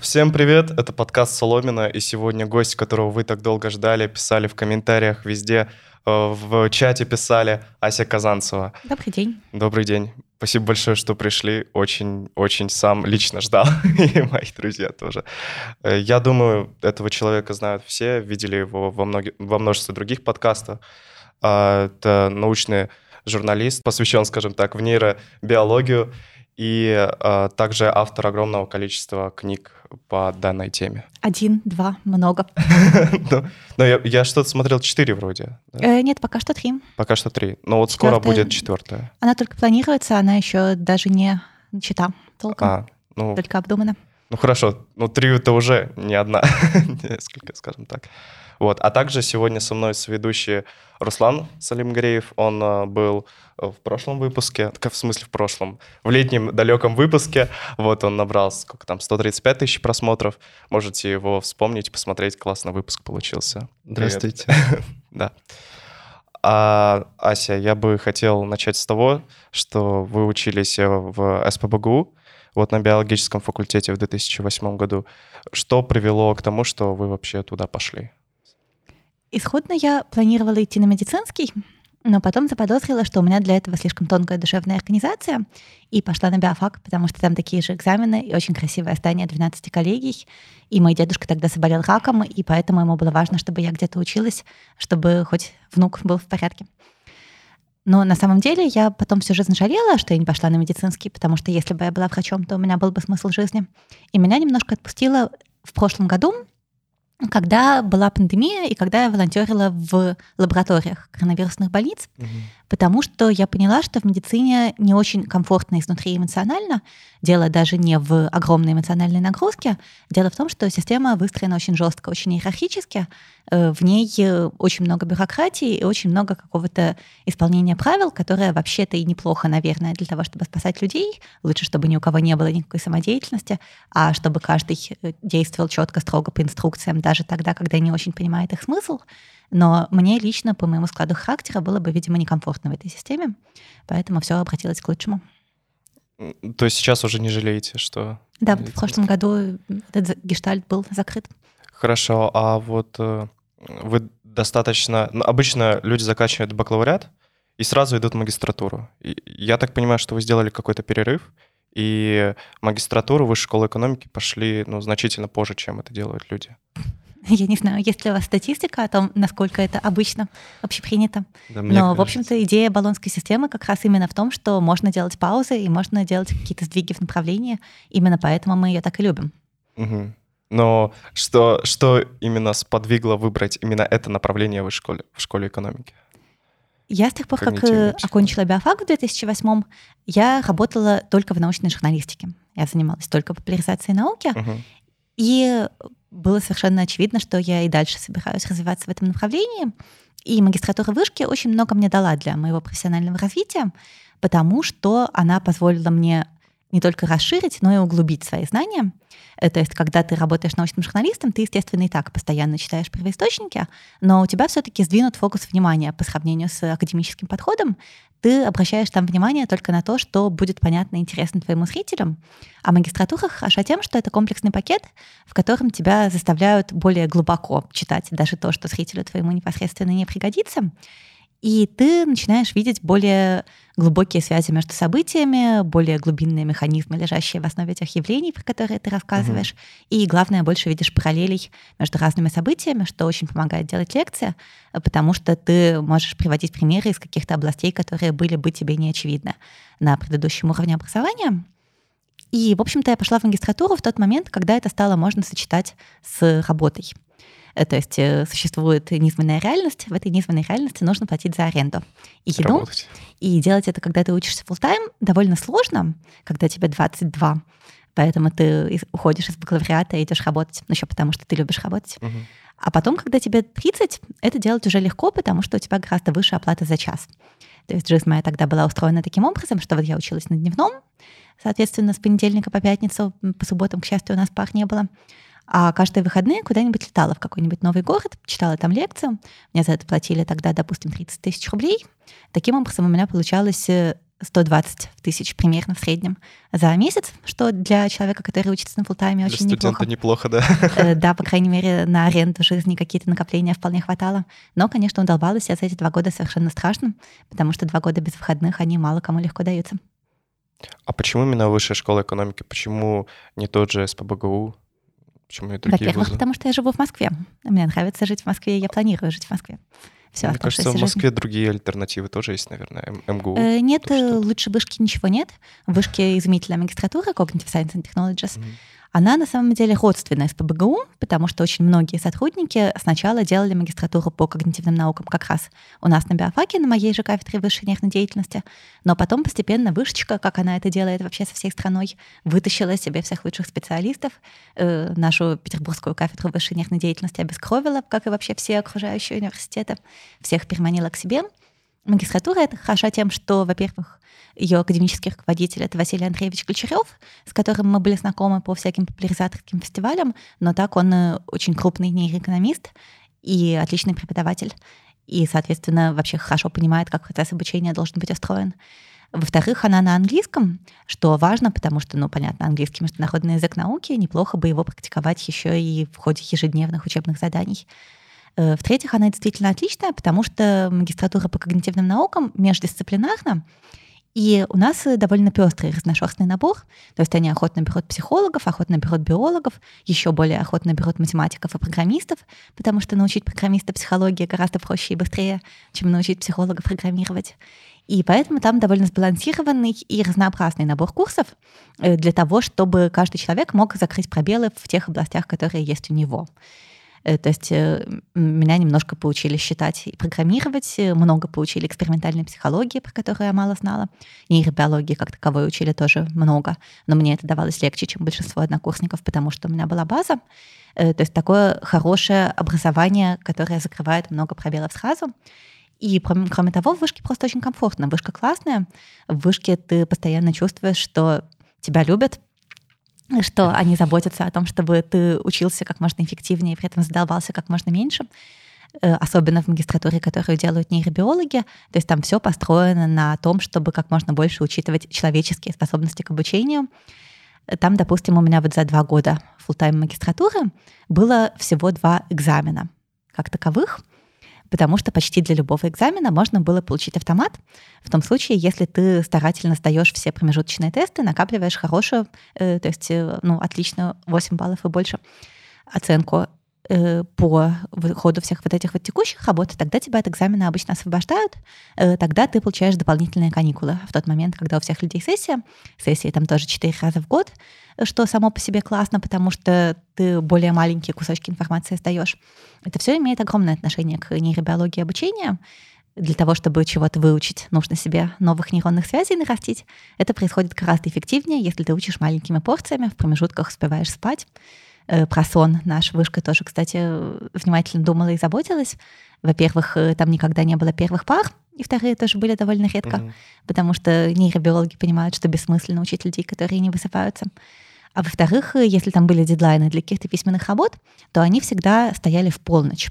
Всем привет, это подкаст Соломина, и сегодня гость, которого вы так долго ждали, писали в комментариях везде, э, в чате писали, Ася Казанцева. Добрый день. Добрый день. Спасибо большое, что пришли. Очень-очень сам лично ждал, и мои друзья тоже. Э, я думаю, этого человека знают все, видели его во, многих, во множестве других подкастов. А, это научный журналист, посвящен, скажем так, в нейробиологию, и а, также автор огромного количества книг по данной теме. Один, два, много. Но ну, я что-то смотрел четыре вроде. Э, нет, пока что три. Пока что три. Но вот скоро будет четвертая. Она только планируется, она еще даже не начата толком. А, ну, только обдумана. Ну хорошо, ну три это уже не одна, несколько, скажем так. Вот. А также сегодня со мной соведущий Руслан Салимгареев. Он э, был в прошлом выпуске, в смысле в прошлом, в летнем далеком выпуске. Вот он набрал, сколько там, 135 тысяч просмотров. Можете его вспомнить, посмотреть. Классный выпуск получился. Здравствуйте. Да. А, Ася, я бы хотел начать с того, что вы учились в СПБГУ, вот на биологическом факультете в 2008 году. Что привело к тому, что вы вообще туда пошли? Исходно я планировала идти на медицинский, но потом заподозрила, что у меня для этого слишком тонкая душевная организация, и пошла на биофак, потому что там такие же экзамены и очень красивое здание 12 коллегий. И мой дедушка тогда заболел раком, и поэтому ему было важно, чтобы я где-то училась, чтобы хоть внук был в порядке. Но на самом деле я потом всю жизнь жалела, что я не пошла на медицинский, потому что если бы я была врачом, то у меня был бы смысл жизни. И меня немножко отпустило в прошлом году, когда была пандемия и когда я волонтерила в лабораториях коронавирусных больниц, угу. Потому что я поняла, что в медицине не очень комфортно изнутри эмоционально. Дело даже не в огромной эмоциональной нагрузке. Дело в том, что система выстроена очень жестко, очень иерархически. Э, в ней очень много бюрократии и очень много какого-то исполнения правил, которое вообще-то и неплохо, наверное, для того, чтобы спасать людей. Лучше, чтобы ни у кого не было никакой самодеятельности, а чтобы каждый э, действовал четко, строго по инструкциям, даже тогда, когда не очень понимает их смысл. Но мне лично, по моему складу характера, было бы, видимо, некомфортно в этой системе, поэтому все обратилось к лучшему. То есть сейчас уже не жалеете, что... Да, в прошлом году этот гештальт был закрыт. Хорошо, а вот э, вы достаточно... Ну, обычно люди заканчивают бакалавриат и сразу идут в магистратуру. Я так понимаю, что вы сделали какой-то перерыв, и магистратуру высшей школы экономики пошли ну, значительно позже, чем это делают люди. Я не знаю, есть ли у вас статистика о том, насколько это обычно общепринято. Да, Но, кажется. в общем-то, идея баллонской системы как раз именно в том, что можно делать паузы и можно делать какие-то сдвиги в направлении. Именно поэтому мы ее так и любим. Угу. Но что, что именно сподвигло выбрать именно это направление в школе, в школе экономики? Я с тех пор, как э, окончила биофак в 2008 я работала только в научной журналистике. Я занималась только популяризацией науки. Угу. И было совершенно очевидно, что я и дальше собираюсь развиваться в этом направлении. И магистратура вышки очень много мне дала для моего профессионального развития, потому что она позволила мне не только расширить, но и углубить свои знания. Э, то есть, когда ты работаешь научным журналистом, ты, естественно, и так постоянно читаешь первоисточники, но у тебя все-таки сдвинут фокус внимания по сравнению с академическим подходом. Ты обращаешь там внимание только на то, что будет понятно и интересно твоему зрителям. А магистратура хороша тем, что это комплексный пакет, в котором тебя заставляют более глубоко читать даже то, что зрителю твоему непосредственно не пригодится. И ты начинаешь видеть более глубокие связи между событиями, более глубинные механизмы, лежащие в основе тех явлений, про которые ты рассказываешь. Угу. И главное, больше видишь параллелей между разными событиями, что очень помогает делать лекции, потому что ты можешь приводить примеры из каких-то областей, которые были бы тебе не очевидны на предыдущем уровне образования. И, в общем-то, я пошла в магистратуру в тот момент, когда это стало можно сочетать с работой. Э, то есть э, существует низменная реальность, в этой низменной реальности нужно платить за аренду и еду. Работать. И делать это, когда ты учишься full time, довольно сложно, когда тебе 22. Поэтому ты уходишь из бакалавриата и идешь работать, ну еще потому, что ты любишь работать. Угу. А потом, когда тебе 30, это делать уже легко, потому что у тебя гораздо выше оплата за час. То есть жизнь моя тогда была устроена таким образом, что вот я училась на дневном, соответственно, с понедельника по пятницу, по субботам, к счастью, у нас пар не было а каждые выходные куда-нибудь летала в какой-нибудь новый город, читала там лекцию. Мне за это платили тогда, допустим, 30 тысяч рублей. Таким образом у меня получалось э, 120 тысяч примерно в среднем за месяц, что для человека, который учится на фултайме, очень для неплохо. неплохо, да. Э, да, по крайней мере, на аренду жизни какие-то накопления вполне хватало. Но, конечно, удолбалось я за эти два года совершенно страшно, потому что два года без выходных, они мало кому легко даются. А почему именно высшая школа экономики? Почему не тот же СПБГУ? Почему и другие Во-первых, вузы? потому что я живу в Москве. Мне нравится жить в Москве, я планирую жить в Москве. Все, Мне кажется, в Москве жизнь. другие альтернативы тоже есть, наверное, МГУ. Э, нет, что... лучше вышки ничего нет. Вышки изумительная магистратура Cognitive Science and Technologies. Mm-hmm она на самом деле родственная с ПБГУ, потому что очень многие сотрудники сначала делали магистратуру по когнитивным наукам как раз у нас на биофаке, на моей же кафедре высшей нервной деятельности, но потом постепенно вышечка, как она это делает вообще со всей страной, вытащила себе всех лучших специалистов, э, нашу петербургскую кафедру высшей нервной деятельности обескровила, как и вообще все окружающие университеты, всех переманила к себе. Магистратура — это хороша тем, что, во-первых, ее академический руководитель — это Василий Андреевич Ключарев, с которым мы были знакомы по всяким популяризаторским фестивалям, но так он э, очень крупный нейроэкономист и отличный преподаватель. И, соответственно, вообще хорошо понимает, как процесс обучения должен быть устроен. Во-вторых, она на английском, что важно, потому что, ну, понятно, английский международный язык науки, неплохо бы его практиковать еще и в ходе ежедневных учебных заданий. Э, в-третьих, она действительно отличная, потому что магистратура по когнитивным наукам междисциплинарна, и у нас довольно пестрый разношерстный набор. То есть они охотно берут психологов, охотно берут биологов, еще более охотно берут математиков и программистов, потому что научить программиста психологии гораздо проще и быстрее, чем научить психолога программировать. И поэтому там довольно сбалансированный и разнообразный набор курсов э, для того, чтобы каждый человек мог закрыть пробелы в тех областях, которые есть у него. Э, то есть э, меня немножко поучили считать и программировать, э, много поучили экспериментальной психологии, про которую я мало знала. Нейробиологии как таковой учили тоже много, но мне это давалось легче, чем большинство однокурсников, потому что у меня была база. То есть такое хорошее образование, которое закрывает много пробелов сразу. И кроме того, в вышке просто очень комфортно. Вышка классная. В вышке ты постоянно чувствуешь, что тебя любят, что они заботятся о том, чтобы ты учился как можно эффективнее, и при этом задолбался как можно меньше э, особенно в магистратуре, которую делают нейробиологи. То есть там все построено на том, чтобы как можно больше учитывать человеческие способности к обучению. Там, допустим, у меня вот за два года full-time магистратуры было всего два экзамена как таковых потому что почти для любого экзамена можно было получить автомат. В том случае, если ты старательно сдаешь все промежуточные тесты, накапливаешь хорошую, э, то есть, э, ну, отлично, 8 баллов и больше оценку Э, по ходу всех вот этих вот текущих работ, тогда тебя от экзамена обычно освобождают, э, тогда ты получаешь дополнительные каникулы. В тот момент, когда у всех людей сессия, сессии там тоже 4 раза в год, что само по себе классно, потому что ты более маленькие кусочки информации сдаешь. Это все имеет огромное отношение к нейробиологии обучения. Для того, чтобы чего-то выучить, нужно себе новых нейронных связей нарастить. Это происходит гораздо эффективнее, если ты учишь маленькими порциями, в промежутках успеваешь спать. Э, про сон наша вышка тоже, кстати, внимательно думала и заботилась. Во-первых, э, там никогда не было первых пар, и вторые тоже были довольно редко, mm-hmm. потому что нейробиологи понимают, что бессмысленно учить людей, которые не высыпаются. А во-вторых, э, если там были дедлайны для каких-то письменных работ, то они всегда стояли в полночь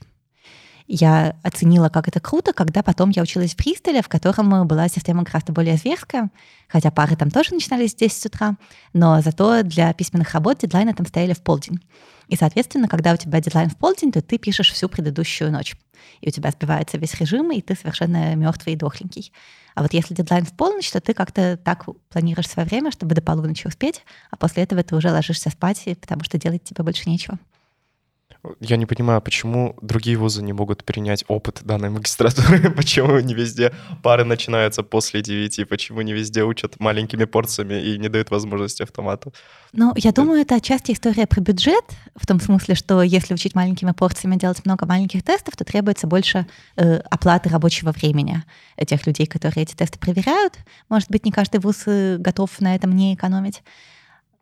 я оценила, как это круто, когда потом я училась в Пристеле, в котором была система гораздо более зверская, хотя пары там тоже начинались в 10 утра, но зато для письменных работ дедлайны там стояли в полдень. И, соответственно, когда у тебя дедлайн в полдень, то ты пишешь всю предыдущую ночь. И у тебя сбивается весь режим, и ты совершенно мертвый и дохленький. А вот если дедлайн в полночь, то ты как-то так планируешь свое время, чтобы до полуночи успеть, а после этого ты уже ложишься спать, потому что делать тебе больше нечего. Я не понимаю, почему другие вузы не могут перенять опыт данной магистратуры, почему не везде пары начинаются после 9, почему не везде учат маленькими порциями и не дают возможности автомату. Ну, я думаю, это отчасти история про бюджет, в том смысле, что если учить маленькими порциями, делать много маленьких тестов, то требуется больше э, оплаты рабочего времени тех людей, которые эти тесты проверяют. Может быть, не каждый вуз э, готов на этом не экономить.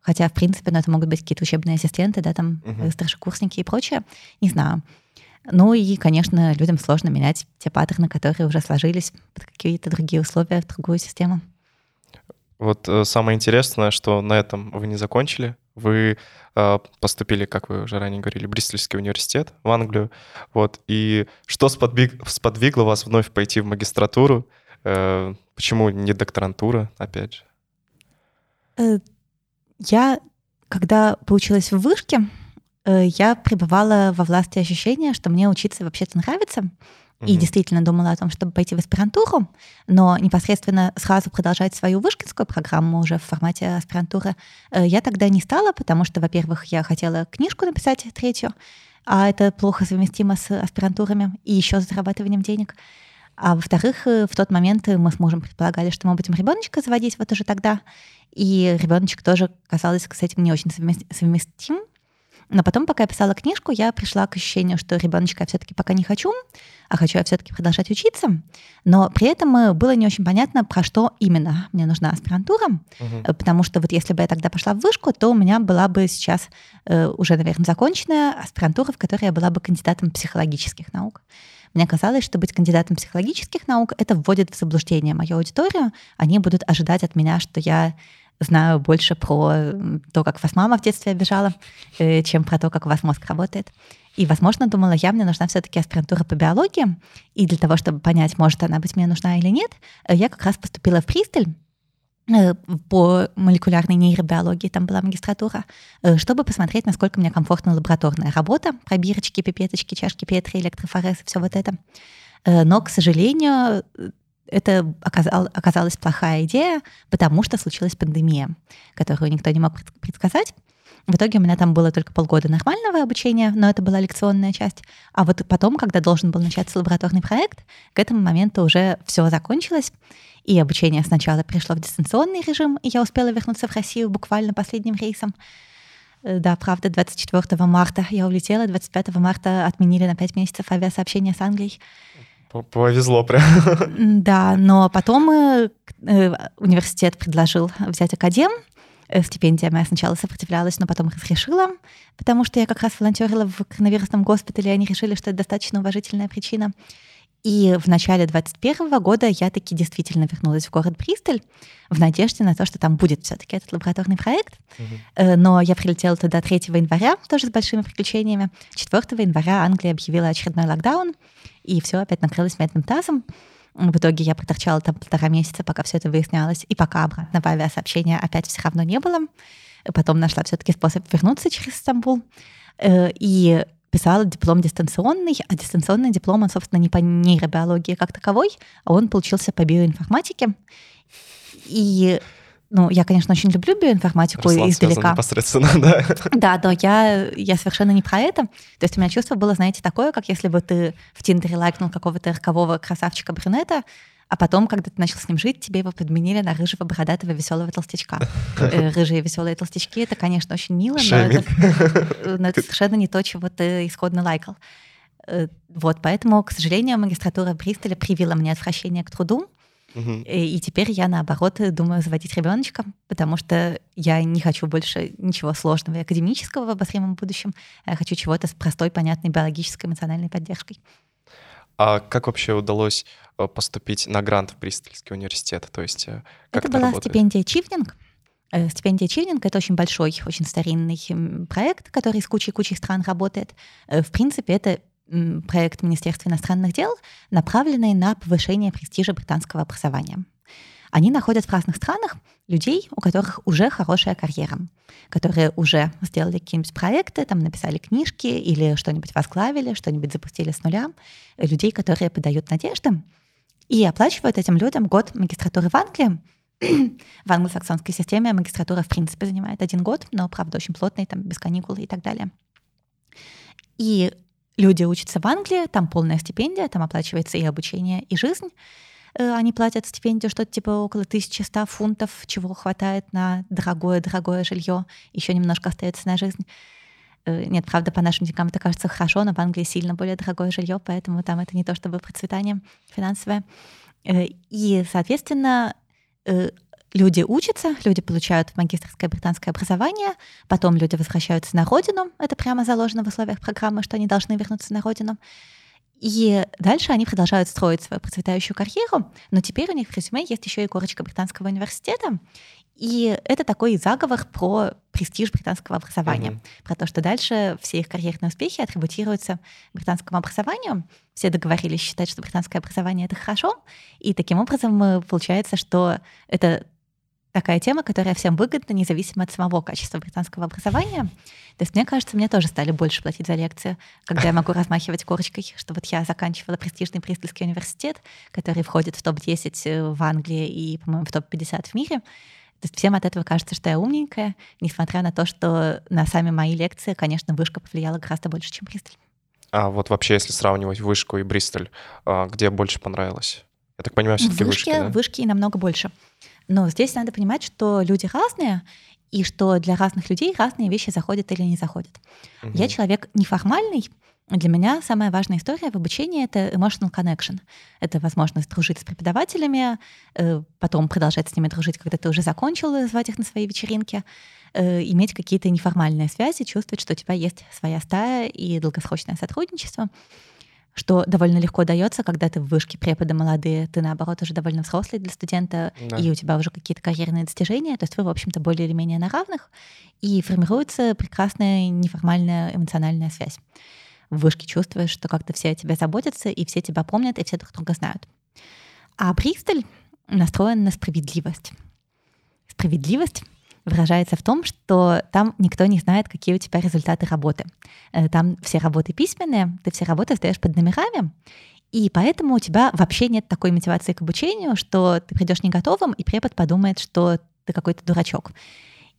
Хотя, в принципе, ну, это могут быть какие-то учебные ассистенты, да, там, uh-huh. старшекурсники и прочее. Не знаю. Ну и, конечно, людям сложно менять те паттерны, которые уже сложились под какие-то другие условия в другую систему. Вот э, самое интересное, что на этом вы не закончили. Вы э, поступили, как вы уже ранее говорили, в Бристольский университет в Англию. Вот. И что сподвиг, сподвигло вас вновь пойти в магистратуру? Э, почему не докторантура, опять же? Э, я, когда получилась в вышке, э, я пребывала во власти ощущения, что мне учиться вообще-то нравится. И угу. действительно думала о том, чтобы пойти в аспирантуру, но непосредственно сразу продолжать свою вышкинскую программу уже в формате аспирантуры я тогда не стала, потому что, во-первых, я хотела книжку написать третью, а это плохо совместимо с аспирантурами и еще с зарабатыванием денег. А во-вторых, в тот момент мы с мужем предполагали, что мы будем ребеночка заводить вот уже тогда. И ребеночек тоже казалось, с этим не очень совместим. Но потом, пока я писала книжку, я пришла к ощущению, что ребеночка я все-таки пока не хочу, а хочу я все-таки продолжать учиться. Но при этом э, было не очень понятно, про что именно мне нужна аспирантура, угу. потому что вот если бы я тогда пошла в вышку, то у меня была бы сейчас э, уже, наверное, законченная аспирантура, в которой я была бы кандидатом психологических наук. Мне казалось, что быть кандидатом психологических наук — это вводит в заблуждение мою аудиторию. Они будут ожидать от меня, что я знаю больше про то, как вас мама в детстве обижала, э, чем про то, как у вас мозг работает. И, возможно, думала я, мне нужна все-таки аспирантура по биологии, и для того, чтобы понять, может она быть мне нужна или нет, э, я как раз поступила в Пристель, по молекулярной нейробиологии, там была магистратура, чтобы посмотреть, насколько мне комфортна лабораторная работа, пробирочки, пипеточки, чашки Петри, электрофорез, все вот это. Но, к сожалению, это оказал, оказалась плохая идея, потому что случилась пандемия, которую никто не мог предсказать. В итоге у меня там было только полгода нормального обучения, но это была лекционная часть. А вот потом, когда должен был начаться лабораторный проект, к этому моменту уже все закончилось. И обучение сначала пришло в дистанционный режим, и я успела вернуться в Россию буквально последним рейсом. Э, да, правда, 24 марта я улетела, 25 марта отменили на 5 месяцев авиасообщение с Англией. Повезло прям. Да, но потом э, э, университет предложил взять академ, э, стипендия моя сначала сопротивлялась, но потом разрешила, потому что я как раз волонтерила в коронавирусном госпитале, и они решили, что это достаточно уважительная причина. И в начале 2021 года я таки действительно вернулась в город Бристоль в надежде на то, что там будет все-таки этот лабораторный проект. Угу. Но я прилетела туда 3 января, тоже с большими приключениями. 4 января Англия объявила очередной локдаун, и все опять накрылось медным тазом. В итоге я проторчала там полтора месяца, пока все это выяснялось, и пока обратного авиасообщения опять все равно не было. Потом нашла все-таки способ вернуться через Стамбул. Э, и писала диплом дистанционный, а дистанционный диплом, он, собственно, не по нейробиологии как таковой, а он получился по биоинформатике. И ну, я, конечно, очень люблю биоинформатику Руслан издалека. непосредственно, да. Да, но я, я совершенно не про это. То есть у меня чувство было, знаете, такое, как если бы ты в Тиндере лайкнул какого-то рокового красавчика-брюнета, а потом, когда ты начал с ним жить, тебе его подменили на рыжего, бородатого, веселого толстячка. Э, рыжие веселые толстячки — это, конечно, очень мило, но это, э, но это совершенно не то, чего ты исходно лайкал. Э, вот, поэтому, к сожалению, магистратура Бристоля привила мне отвращение к труду, И теперь я, наоборот, думаю заводить ребеночка, потому что я не хочу больше ничего сложного и академического в обозримом будущем. Я хочу чего-то с простой, понятной биологической, эмоциональной поддержкой. А как вообще удалось э, поступить на грант в Бристольский университет? То есть э, как это, это была работает? стипендия Чивнинг. Э, стипендия Чивнинг — это очень большой, очень старинный проект, который с кучей-кучей стран работает. В принципе, это проект Министерства иностранных дел, направленный на повышение престижа британского образования. Они находят в разных странах людей, у которых уже хорошая карьера, которые уже сделали какие-нибудь проекты, там написали книжки или что-нибудь возглавили, что-нибудь запустили с нуля, людей, которые подают надежды, и оплачивают этим людям год магистратуры в Англии. в англосаксонской системе магистратура, в принципе, занимает один год, но, правда, очень плотный, там, без каникул и так далее. И люди учатся в Англии, там полная стипендия, там оплачивается и обучение, и жизнь. Э, они платят стипендию что-то типа около 1100 фунтов, чего хватает на дорогое-дорогое жилье, еще немножко остается на жизнь. Э, нет, правда, по нашим деньгам это кажется хорошо, но в Англии сильно более дорогое жилье, поэтому там это не то чтобы процветание финансовое. Э, и, соответственно, люди учатся, люди получают магистрское британское образование, потом люди возвращаются на родину, это прямо заложено в условиях программы, что они должны вернуться на родину. И дальше они продолжают строить свою процветающую карьеру, но теперь у них в резюме есть еще и корочка британского университета, И это такой заговор про престиж британского образования, mm-hmm. про то, что дальше все их карьерные успехи атрибутируются британскому образованию. Все договорились считать, что британское образование это хорошо, и таким образом э, получается, что это такая тема, которая всем выгодна, независимо от самого качества британского образования. То есть мне кажется, мне тоже стали больше платить за лекции, когда я могу размахивать корочкой, что вот я заканчивала престижный Бристольский университет, который входит в топ-10 э, в Англии и, по-моему, в топ-50 в мире. То есть всем от этого кажется, что я умненькая, несмотря на то, что на сами мои лекции, конечно, вышка повлияла гораздо больше, чем Бристоль. А вот вообще, если сравнивать вышку и Бристоль, а, где больше понравилось? Я так понимаю, все-таки вышки, вышки, да? вышки намного больше. Но здесь надо понимать, что люди разные, и что для разных людей разные вещи заходят или не заходят. Угу. Я человек неформальный, для меня самая важная история в обучении — это emotional connection. Это возможность дружить с преподавателями, э, потом продолжать с ними дружить, когда ты уже закончил, звать их на свои вечеринки, э, иметь какие-то неформальные связи, чувствовать, что у тебя есть своя стая и долгосрочное сотрудничество что довольно легко дается, когда ты в вышке преподы молодые, ты, наоборот, уже довольно взрослый для студента, да. и у тебя уже какие-то карьерные достижения, то есть вы, в общем-то, более или менее на равных, и формируется прекрасная неформальная эмоциональная связь. В вышке чувствуешь, что как-то все о тебе заботятся, и все тебя помнят, и все друг друга знают. А Бристоль настроен на справедливость. Справедливость выражается в том, что там никто не знает, какие у тебя результаты работы. Э, там все работы письменные, ты все работы сдаешь под номерами, и поэтому у тебя вообще нет такой мотивации к обучению, что ты придешь не готовым, и препод подумает, что ты какой-то дурачок.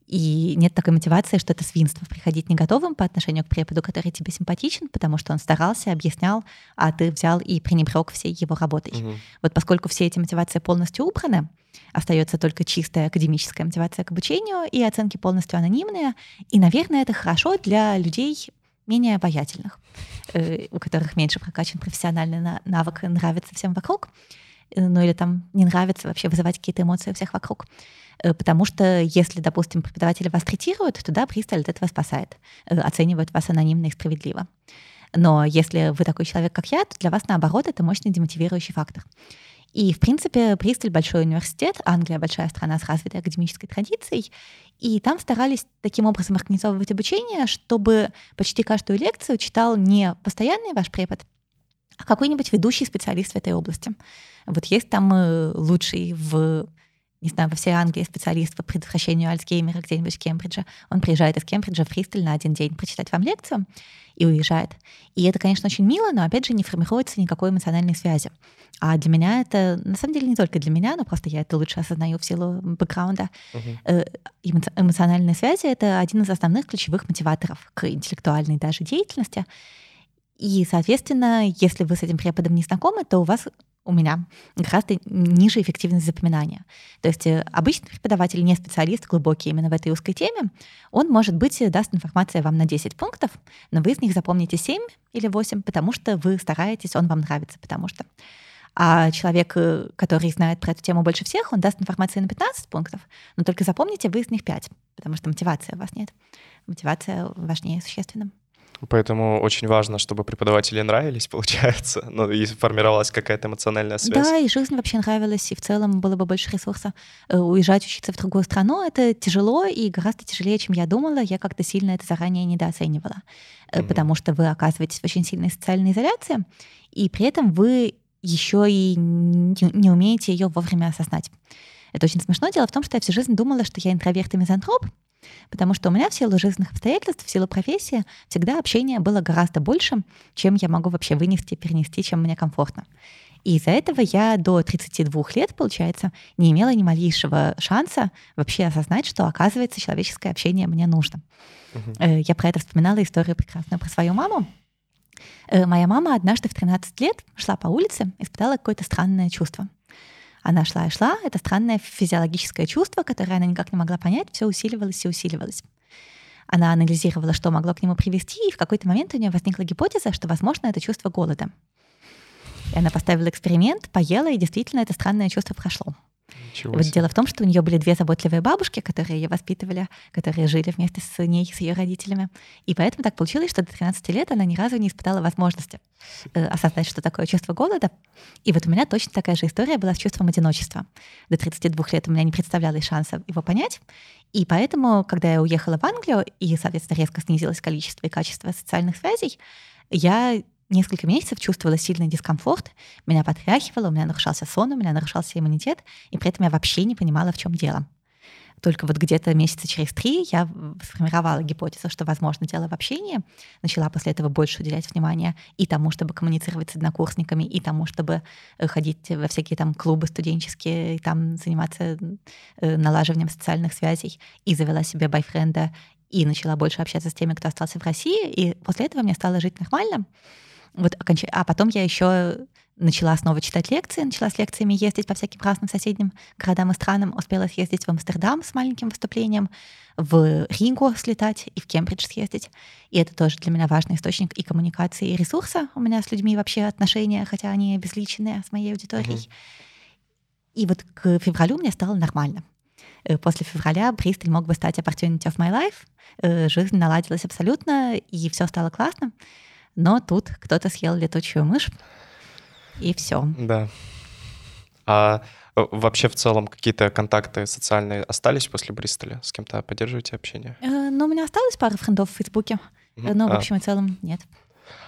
И нет такой мотивации, что это свинство приходить не готовым по отношению к преподу, который тебе симпатичен, потому что он старался, объяснял, а ты взял и пренебрег всей его работой. Угу. Вот поскольку все эти мотивации полностью убраны, остается только чистая академическая мотивация к обучению, и оценки полностью анонимные. И, наверное, это хорошо для людей менее обаятельных, э, у которых меньше прокачан профессиональный навык, нравится всем вокруг, э, ну или там не нравится вообще вызывать какие-то эмоции у всех вокруг. Э, потому что если, допустим, преподаватели вас третируют, то да, присталь от этого спасает, оценивают вас анонимно и справедливо. Но если вы такой человек, как я, то для вас, наоборот, это мощный демотивирующий фактор. И, в принципе, Пристель — большой университет, Англия — большая страна с развитой академической традицией, и там старались таким образом организовывать обучение, чтобы почти каждую лекцию читал не постоянный ваш препод, а какой-нибудь ведущий специалист в этой области. Вот есть там э, лучший в не знаю, во всей Англии специалист по предотвращению Альцгеймера где-нибудь в Кембридже. Он приезжает из Кембриджа в Фристель на один день прочитать вам лекцию и уезжает. И это, конечно, очень мило, но, опять же, не формируется никакой эмоциональной связи. А для меня это, на самом деле, не только для меня, но просто я это лучше осознаю в силу бэкграунда. Uh-huh. Эмоциональные связи — это один из основных ключевых мотиваторов к интеллектуальной даже деятельности. И, соответственно, если вы с этим преподом не знакомы, то у вас у меня гораздо ниже эффективность запоминания. То есть э, обычный преподаватель, не специалист, глубокий именно в этой узкой теме, он, может быть, даст информацию вам на 10 пунктов, но вы из них запомните 7 или 8, потому что вы стараетесь, он вам нравится, потому что. А человек, э, который знает про эту тему больше всех, он даст информацию на 15 пунктов, но только запомните вы из них 5, потому что мотивации у вас нет. Мотивация важнее существенно. Поэтому очень важно, чтобы преподаватели нравились, получается, ну и формировалась какая-то эмоциональная связь. Да, и жизнь вообще нравилась, и в целом было бы больше ресурса. Э, уезжать учиться в другую страну — это тяжело и гораздо тяжелее, чем я думала. Я как-то сильно это заранее недооценивала, mm-hmm. потому что вы оказываетесь в очень сильной социальной изоляции, и при этом вы еще и не умеете ее вовремя осознать. Это очень смешно. Дело в том, что я всю жизнь думала, что я интроверт и мизантроп, Потому что у меня в силу жизненных обстоятельств, в силу профессии всегда общение было гораздо больше, чем я могу вообще вынести, перенести, чем мне комфортно. И из-за этого я до 32 лет, получается, не имела ни малейшего шанса вообще осознать, что, оказывается, человеческое общение мне нужно. Uh-huh. Я про это вспоминала историю прекрасную про свою маму. Э, моя мама однажды в 13 лет шла по улице, испытала какое-то странное чувство. Она шла и шла, это странное физиологическое чувство, которое она никак не могла понять, все усиливалось и усиливалось. Она анализировала, что могло к нему привести, и в какой-то момент у нее возникла гипотеза, что, возможно, это чувство голода. И она поставила эксперимент, поела, и действительно это странное чувство прошло. Вот дело в том, что у нее были две заботливые бабушки, которые ее воспитывали, которые жили вместе с ней, с ее родителями. И поэтому так получилось, что до 13 лет она ни разу не испытала возможности э, осознать, что такое чувство голода. И вот у меня точно такая же история была с чувством одиночества. До 32 лет у меня не представлялось шанса его понять. И поэтому, когда я уехала в Англию, и, соответственно, резко снизилось количество и качество социальных связей, я несколько месяцев чувствовала сильный дискомфорт, меня потряхивало, у меня нарушался сон, у меня нарушался иммунитет, и при этом я вообще не понимала, в чем дело. Только вот где-то месяца через три я сформировала гипотезу, что, возможно, дело в общении. Начала после этого больше уделять внимание и тому, чтобы коммуницировать с однокурсниками, и тому, чтобы э, ходить во всякие там клубы студенческие, и там заниматься э, налаживанием социальных связей. И завела себе бойфренда, и начала больше общаться с теми, кто остался в России. И после этого мне стало жить нормально. Вот оконч... А потом я еще начала снова читать лекции, начала с лекциями ездить по всяким разным соседним городам и странам, успела съездить в Амстердам с маленьким выступлением, в Ригу слетать и в Кембридж съездить. И это тоже для меня важный источник и коммуникации, и ресурса. У меня с людьми вообще отношения, хотя они безличные с моей аудиторией. uh И вот к февралю мне стало нормально. Э, после февраля Бристоль мог бы стать opportunity of my life. Э, жизнь наладилась абсолютно, и все стало классно. Но тут кто-то съел летучую мышь, и все. Да. А э, вообще в целом какие-то контакты социальные остались после Бристоля? С кем-то поддерживаете общение? Э, ну, у меня осталось пара френдов в Фейсбуке, но в а. общем и целом нет.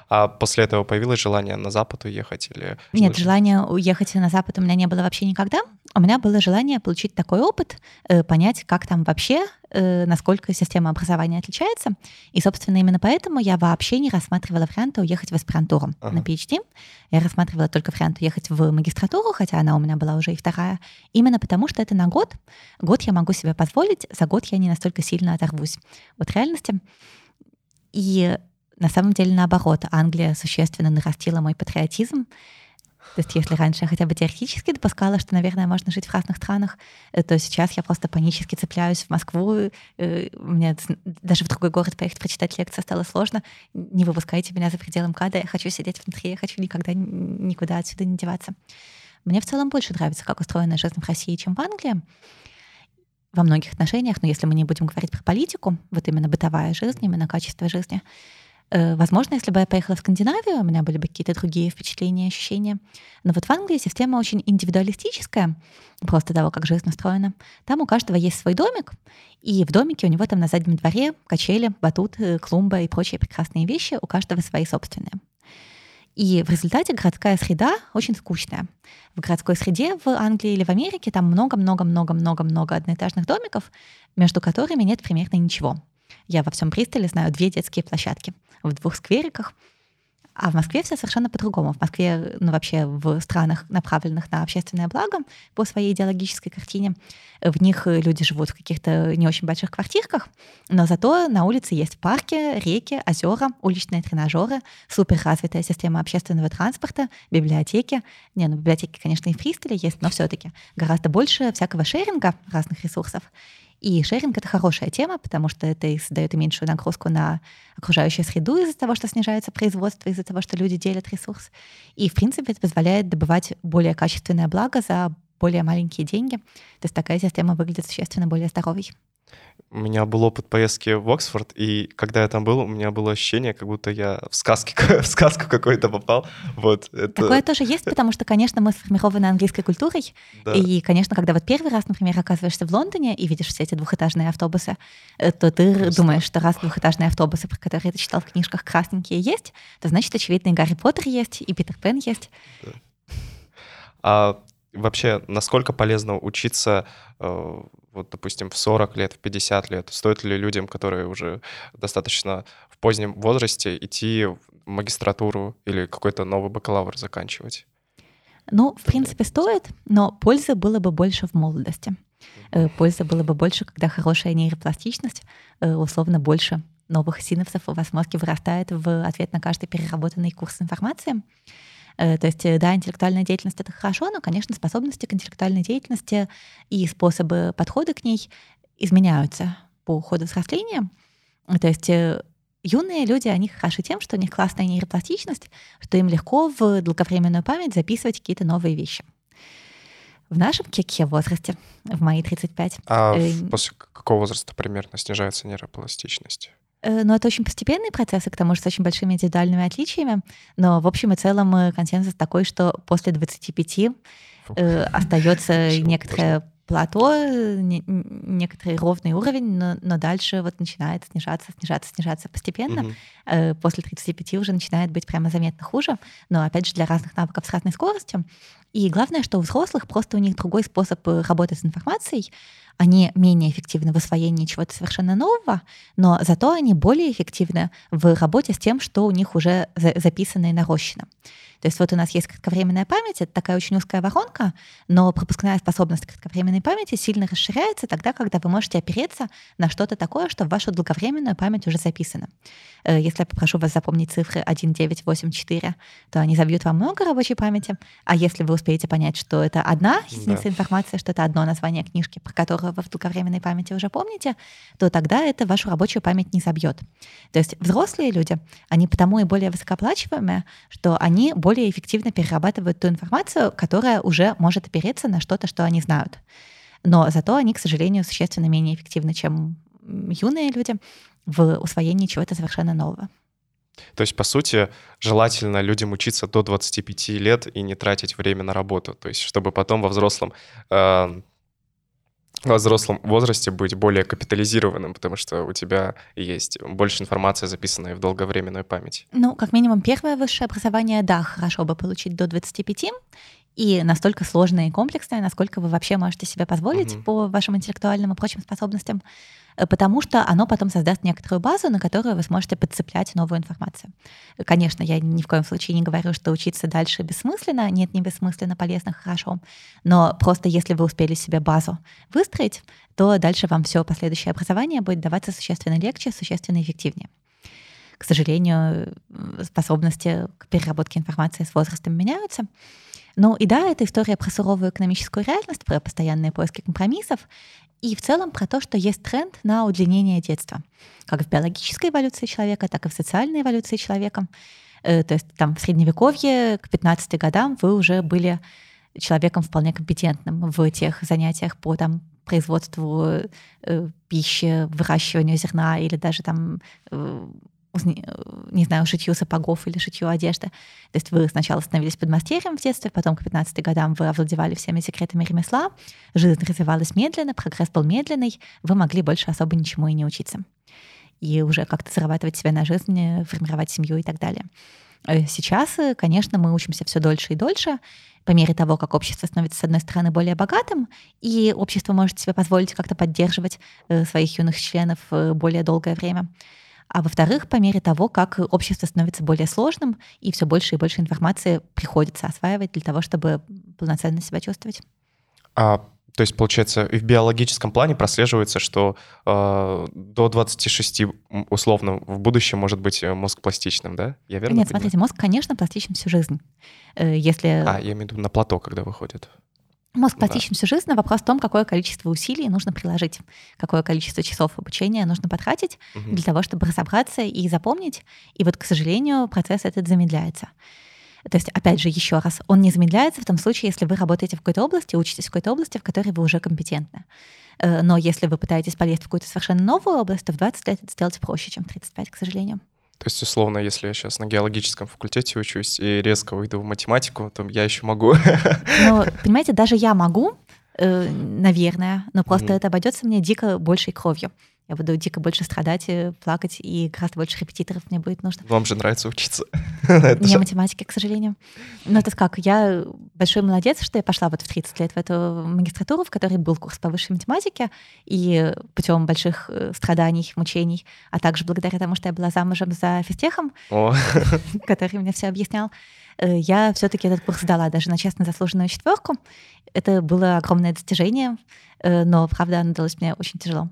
А после этого появилось желание на Запад уехать или... Нет, желания уехать на Запад у меня не было вообще никогда. У меня было желание получить такой опыт, э, понять, как там вообще, э, насколько система образования отличается. И, собственно, именно поэтому я вообще не рассматривала варианты уехать в аспирантуру ага. на PhD. Я рассматривала только вариант уехать в магистратуру, хотя она у меня была уже и вторая. Именно потому, что это на год. Год я могу себе позволить, за год я не настолько сильно оторвусь от реальности. И на самом деле наоборот, Англия существенно нарастила мой патриотизм. То есть если раньше я хотя бы теоретически допускала, что, наверное, можно жить в разных странах, э, то сейчас я просто панически цепляюсь в Москву. Э, мне даже в другой город поехать прочитать лекцию стало сложно. Не выпускайте меня за пределы МКАДа, я хочу сидеть внутри, я хочу никогда никуда отсюда не деваться. Мне в целом больше нравится, как устроена жизнь в России, чем в Англии во многих отношениях, но если мы не будем говорить про политику, вот именно бытовая жизнь, именно качество жизни, возможно, если бы я поехала в Скандинавию, у меня были бы какие-то другие впечатления, ощущения. Но вот в Англии система очень индивидуалистическая, просто того, как жизнь устроена. Там у каждого есть свой домик, и в домике у него там на заднем дворе качели, батут, э, клумба и прочие прекрасные вещи, у каждого свои собственные. И в результате городская среда очень скучная. В городской среде в Англии или в Америке там много-много-много-много-много одноэтажных домиков, между которыми нет примерно ничего. Я во всем Бристоле знаю две детские площадки в двух сквериках. А в Москве все совершенно по-другому. В Москве, ну вообще в странах, направленных на общественное благо по своей идеологической картине, в них люди живут в каких-то не очень больших квартирках, но зато на улице есть парки, реки, озера, уличные тренажеры, суперразвитая система общественного транспорта, библиотеки. Не, ну библиотеки, конечно, и в Фристоле есть, но все-таки гораздо больше всякого шеринга разных ресурсов. И шеринг — это хорошая тема, потому что это и создает и меньшую нагрузку на окружающую среду из-за того, что снижается производство, из-за того, что люди делят ресурс. И, в принципе, это позволяет добывать более качественное благо за более маленькие деньги. То есть такая система выглядит существенно более здоровой. У меня был опыт поездки в Оксфорд, и когда я там был, у меня было ощущение, как будто я в, сказке, в сказку какой-то попал. Вот, это... Такое тоже есть, потому что, конечно, мы сформированы английской культурой, да. и, конечно, когда вот первый раз, например, оказываешься в Лондоне и видишь все эти двухэтажные автобусы, э, то ты Просто. думаешь, что раз двухэтажные автобусы, про которые ты читал в книжках, красненькие есть, то значит, очевидно, и Гарри Поттер есть, и Питер Пен есть. Да. А вообще, насколько полезно учиться э, вот, допустим, в 40 лет, в 50 лет? Стоит ли людям, которые уже достаточно в позднем возрасте, идти в магистратуру или какой-то новый бакалавр заканчивать? Ну, в принципе, стоит, но пользы было бы больше в молодости. Э, пользы было бы больше, когда хорошая нейропластичность, э, условно, больше новых синапсов у вас в мозге вырастает в ответ на каждый переработанный курс информации. То есть, э, да, интеллектуальная деятельность — это хорошо, но, конечно, способности к интеллектуальной деятельности и способы подхода к ней изменяются по ходу взросления. То есть э, юные люди, они хороши тем, что у них классная нейропластичность, что им легко в долговременную память записывать какие-то новые вещи. В нашем кеке возрасте, в мои 35. А э, после какого возраста примерно снижается нейропластичность? Э, ну, это очень постепенные процессы, к тому же с очень большими индивидуальными отличиями. Но в общем и целом э, консенсус такой, что после 25 э, остается некоторая плато, не, некоторый ровный уровень, но, но дальше вот начинает снижаться, снижаться, снижаться постепенно. Угу. Э, после 35 уже начинает быть прямо заметно хуже, но опять же для разных навыков с разной скоростью. И главное, что у взрослых просто у них другой способ э, работы с информацией. Они менее эффективны в освоении чего-то совершенно нового, но зато они более эффективны в работе с тем, что у них уже записано и нарощено. То есть вот у нас есть кратковременная память, это такая очень узкая воронка, но пропускная способность кратковременной памяти сильно расширяется тогда, когда вы можете опереться на что-то такое, что в вашу долговременную память уже записано. Э, если я попрошу вас запомнить цифры 1984, то они забьют вам много рабочей памяти, а если вы успеете понять, что это одна единица да. информации, что это одно название книжки, про которое вы в долговременной памяти уже помните, то тогда это вашу рабочую память не забьет. То есть взрослые люди, они потому и более высокооплачиваемые, что они более более эффективно перерабатывают ту информацию, которая уже может опереться на что-то, что они знают. Но зато они, к сожалению, существенно менее эффективны, чем юные люди в усвоении чего-то совершенно нового. То есть, по сути, желательно людям учиться до 25 лет и не тратить время на работу. То есть, чтобы потом во взрослом э, во взрослом возрасте быть более капитализированным, потому что у тебя есть больше информации, записанной в долговременную память. Ну, как минимум, первое высшее образование, да, хорошо бы получить до 25, и настолько сложное и комплексное, насколько вы вообще можете себе позволить угу. по вашим интеллектуальным и прочим способностям, э, потому что оно потом создаст некоторую базу, на которую вы сможете подцеплять новую информацию. Конечно, я ни в коем случае не говорю, что учиться дальше бессмысленно, нет, не бессмысленно, полезно, хорошо, но просто если вы успели себе базу выстроить, то дальше вам все последующее образование будет даваться существенно легче, существенно эффективнее к сожалению, способности к переработке информации с возрастом меняются. Ну и да, это история про суровую экономическую реальность, про постоянные поиски компромиссов и в целом про то, что есть тренд на удлинение детства, как в биологической эволюции человека, так и в социальной эволюции человека. Э, то есть там в средневековье к 15 годам вы уже были человеком вполне компетентным в тех занятиях по там, производству э, пищи, выращиванию зерна или даже там э, не знаю, шитью сапогов или шитью одежды. То есть вы сначала становились подмастерьем в детстве, потом к 15 годам вы овладевали всеми секретами ремесла, жизнь развивалась медленно, прогресс был медленный, вы могли больше особо ничему и не учиться. И уже как-то зарабатывать себе на жизнь, формировать семью и так далее. Э, сейчас, э, конечно, мы учимся все дольше и дольше, по мере того, как общество становится, с одной стороны, более богатым, и общество может себе позволить как-то поддерживать э, своих юных членов более долгое время а во-вторых, по мере того, как общество становится более сложным, и все больше и больше информации приходится осваивать для того, чтобы полноценно себя чувствовать. А, то есть, получается, и в биологическом плане прослеживается, что э, до 26 условно в будущем может быть э, мозг пластичным, да? Я верно Нет, понимаю? смотрите, мозг, конечно, пластичен всю жизнь. Э, если... А, я имею в виду на плато, когда выходит. Мозг пластичен да. всю жизнь, вопрос в том, какое количество усилий нужно приложить, какое количество часов обучения нужно потратить угу. для того, чтобы разобраться и запомнить. И вот, к сожалению, процесс этот замедляется. То есть, опять же, еще раз, он не замедляется в том случае, если вы работаете в какой-то области, учитесь в какой-то области, в которой вы уже компетентны. Э, но если вы пытаетесь полезть в какую-то совершенно новую область, то в 20 лет это сделать проще, чем в 35, к сожалению. То есть, условно, если я сейчас на геологическом факультете учусь и резко выйду в математику, то я еще могу. Ну, понимаете, даже я могу, э, наверное, но просто mm-hmm. это обойдется мне дико большей кровью я буду дико больше страдать, плакать, и гораздо больше репетиторов мне будет нужно. Вам же нравится учиться. Не математики, к сожалению. Но это как, я большой молодец, что я пошла вот в 30 лет в эту магистратуру, в которой был курс по высшей математике, и путем больших э, страданий, мучений, а также благодаря тому, что я была замужем за физтехом, который мне все объяснял, э, я все-таки этот курс сдала даже на честно заслуженную четверку. Это было огромное достижение, э, но, правда, оно далось мне очень тяжело.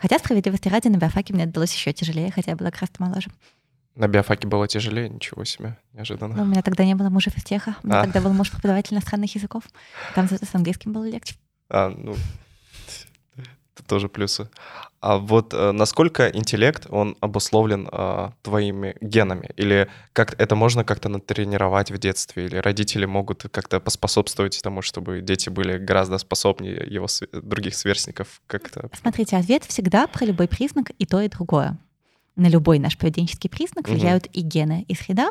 Хотя, справедливости ради, на биофаке мне далось еще тяжелее, хотя я была гораздо моложе. На биофаке было тяжелее? Ничего себе, неожиданно. Ну, у меня тогда не было мужа физтеха. У меня а. тогда был муж преподаватель иностранных языков. Там с английским было легче. А, ну, Это тоже плюсы. А вот э, насколько интеллект, он обусловлен э, твоими генами? Или как это можно как-то натренировать в детстве? Или родители могут как-то поспособствовать тому, чтобы дети были гораздо способнее его других сверстников как-то? Смотрите, ответ всегда про любой признак и то, и другое. На любой наш поведенческий признак влияют угу. и гены, и среда,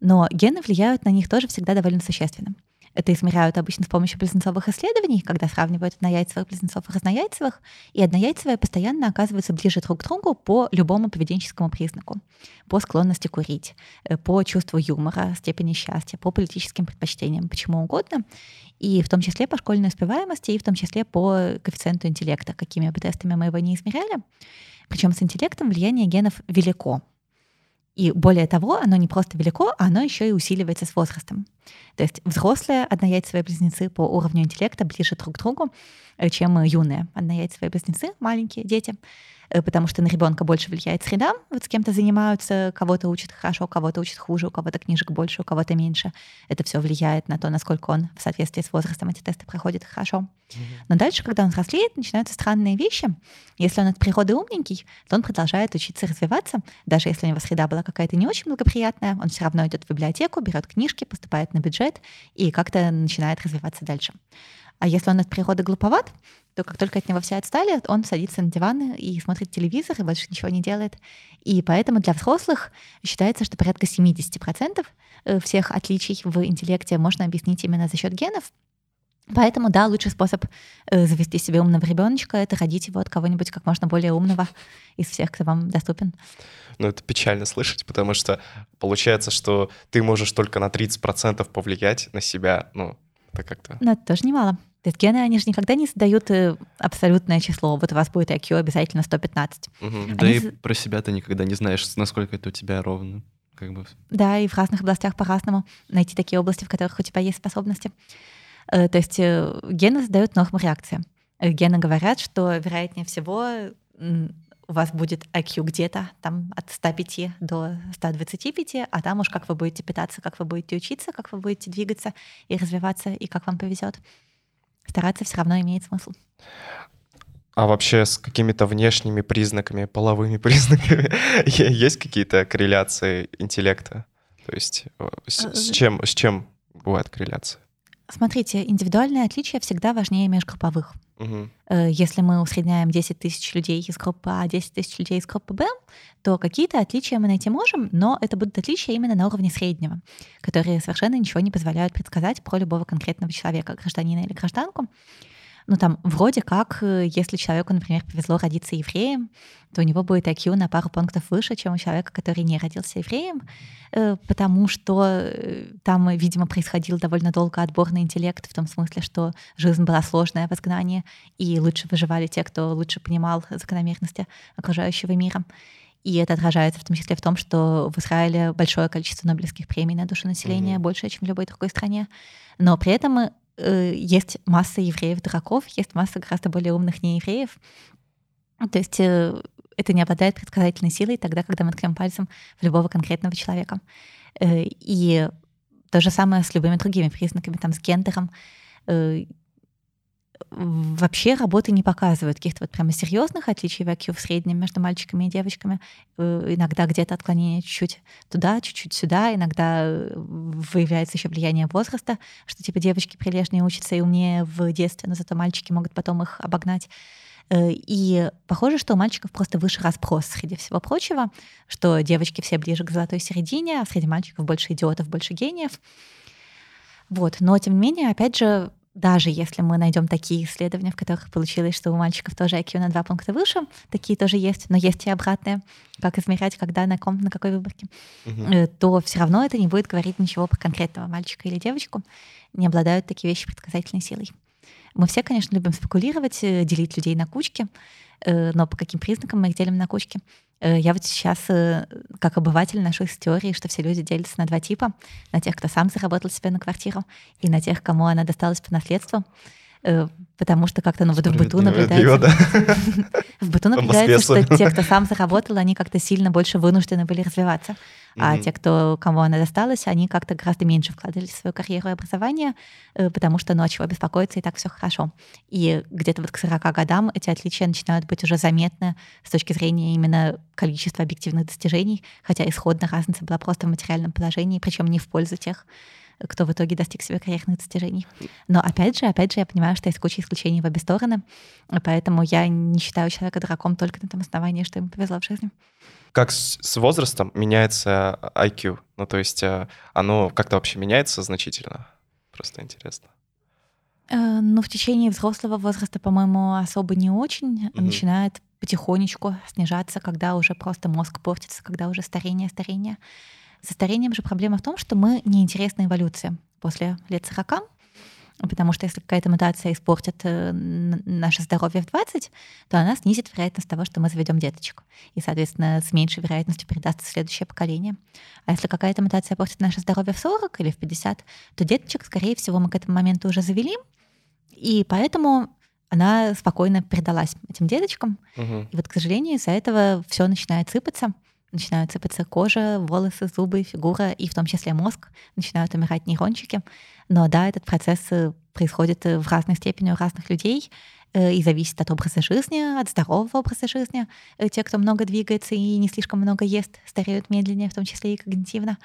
но гены влияют на них тоже всегда довольно существенно. Это измеряют обычно с помощью близнецовых исследований, когда сравнивают однояйцевых близнецов и разнояйцевых, и однояйцевые постоянно оказываются ближе друг к другу по любому поведенческому признаку. По склонности курить, э, по чувству юмора, степени счастья, по политическим предпочтениям, почему угодно. И в том числе по школьной успеваемости, и в том числе по коэффициенту интеллекта, какими бы тестами мы его не измеряли. Причем с интеллектом влияние генов велико. И более того, оно не просто велико, оно еще и усиливается с возрастом. То есть взрослые однояйцевые близнецы по уровню интеллекта ближе друг к другу, э, чем юные однояйцевые близнецы, маленькие дети. Э, потому что на ребенка больше влияет среда. Вот с кем-то занимаются, кого-то учат хорошо, кого-то учат хуже, у кого-то книжек больше, у кого-то меньше. Это все влияет на то, насколько он в соответствии с возрастом эти тесты проходит хорошо. Но дальше, когда он взрослеет, начинаются странные вещи. Если он от природы умненький, то он продолжает учиться развиваться. Даже если у него среда была какая-то не очень благоприятная, он все равно идет в библиотеку, берет книжки, поступает на бюджет и как-то начинает развиваться дальше. А если он от природы глуповат, то как только от него все отстали, он садится на диван и смотрит телевизор, и больше ничего не делает. И поэтому для взрослых считается, что порядка 70% э, всех отличий в интеллекте можно объяснить именно за счет генов. Поэтому, да, лучший способ э, завести себе умного ребеночка — это родить его от кого-нибудь как можно более умного из всех, кто вам доступен. Ну, это печально слышать, потому что получается, что ты можешь только на 30% повлиять на себя, ну, это как-то... Но это тоже немало. То есть гены, они же никогда не задают э, абсолютное число. Вот у вас будет IQ обязательно 115. Угу. Да и про себя ты никогда не знаешь, насколько это у тебя ровно. Как бы. Да, и в разных областях по-разному. Найти такие области, в которых у тебя есть способности. Э, то есть э, гены задают норму реакции. Гены говорят, что, вероятнее всего, у вас будет IQ где-то там от 105 до 125, а там уж как вы будете питаться, как вы будете учиться, как вы будете двигаться и развиваться, и как вам повезет. Стараться все равно имеет смысл. А вообще с какими-то внешними признаками, половыми признаками есть какие-то корреляции интеллекта? То есть э, с, э, с, чем, с чем бывает корреляция? Смотрите, индивидуальные отличия всегда важнее межгрупповых. Угу. Если мы усредняем 10 тысяч людей из группы А, 10 тысяч людей из группы Б, то какие-то отличия мы найти можем, но это будут отличия именно на уровне среднего, которые совершенно ничего не позволяют предсказать про любого конкретного человека, гражданина или гражданку. Ну, там, вроде как, э, если человеку, например, повезло родиться евреем, то у него будет IQ на пару пунктов выше, чем у человека, который не родился евреем, э, потому что э, там, видимо, происходил довольно долго отборный интеллект, в том смысле, что жизнь была сложная в изгнании, и лучше выживали те, кто лучше понимал закономерности окружающего мира. И это отражается в том числе в том, что в Израиле большое количество Нобелевских премий на душу населения, mm-hmm. больше, чем в любой другой стране. Но при этом Э, есть масса евреев-дураков, есть масса гораздо более умных неевреев. То есть э, это не обладает предсказательной силой тогда, когда мы ткнем пальцем в любого конкретного человека. Э, и то же самое с любыми другими признаками, там, с гендером вообще работы не показывают каких-то вот прямо серьезных отличий в IQ в среднем между мальчиками и девочками. Э, иногда где-то отклонение чуть-чуть туда, чуть-чуть сюда. Иногда э, выявляется еще влияние возраста, что типа девочки прилежнее учатся и умнее в детстве, но зато мальчики могут потом их обогнать. Э, и похоже, что у мальчиков просто выше разброс среди всего прочего, что девочки все ближе к золотой середине, а среди мальчиков больше идиотов, больше гениев. Вот. Но, тем не менее, опять же, даже если мы найдем такие исследования, в которых получилось, что у мальчиков тоже IQ на два пункта выше, такие тоже есть, но есть и обратные, как измерять, когда, на ком, на какой выборке, угу. то все равно это не будет говорить ничего про конкретного мальчика или девочку, не обладают такие вещи предсказательной силой. Мы все, конечно, любим спекулировать, э, делить людей на кучки, э, но по каким признакам мы их делим на кучки? Э, я вот сейчас, как обыватель, ношу с теорией, что все люди делятся на два типа. На тех, кто сам заработал себе на квартиру, и на тех, кому она досталась по наследству. Э, потому что как-то ну, вот в быту наблюдается... Да. В быту наблюдается, что те, кто сам заработал, они как-то сильно больше вынуждены были развиваться. А те, кто, кому она досталась, они как-то гораздо меньше вкладывали в свою карьеру и образование, э, потому что, ну, от чего беспокоиться, и так все хорошо. И где-то вот к 40 годам эти отличия начинают быть уже заметны с точки зрения именно количества объективных достижений, хотя исходно разница была просто в материальном положении, причем не в пользу тех, кто в итоге достиг себе карьерных достижений. Но опять же, опять же, я понимаю, что есть куча исключений в обе стороны, поэтому я не считаю человека дураком только на том основании, что ему повезло в жизни. Как с, с возрастом меняется IQ? Ну, то есть э, оно как-то вообще меняется значительно? Просто интересно. Э, ну, в течение взрослого возраста, по-моему, особо не очень. Mm-hmm. Начинает потихонечку снижаться, когда уже просто мозг портится, когда уже старение, старение. Со старением же проблема в том, что мы неинтересна эволюция после лет 40, потому что если какая-то мутация испортит э, наше здоровье в 20, то она снизит вероятность того, что мы заведем деточек. И, соответственно, с меньшей вероятностью передастся следующее поколение. А если какая-то мутация портит наше здоровье в 40 или в 50, то деточек, скорее всего, мы к этому моменту уже завели, и поэтому она спокойно передалась этим деточкам. Угу. И вот, к сожалению, из-за этого все начинает сыпаться начинают сыпаться кожа, волосы, зубы, фигура, и в том числе мозг, начинают умирать нейрончики. Но да, этот процесс э, происходит э, в разной степени у разных людей э, и зависит от образа жизни, от здорового образа жизни. Те, кто много двигается и не слишком много ест, стареют медленнее, в том числе и когнитивно,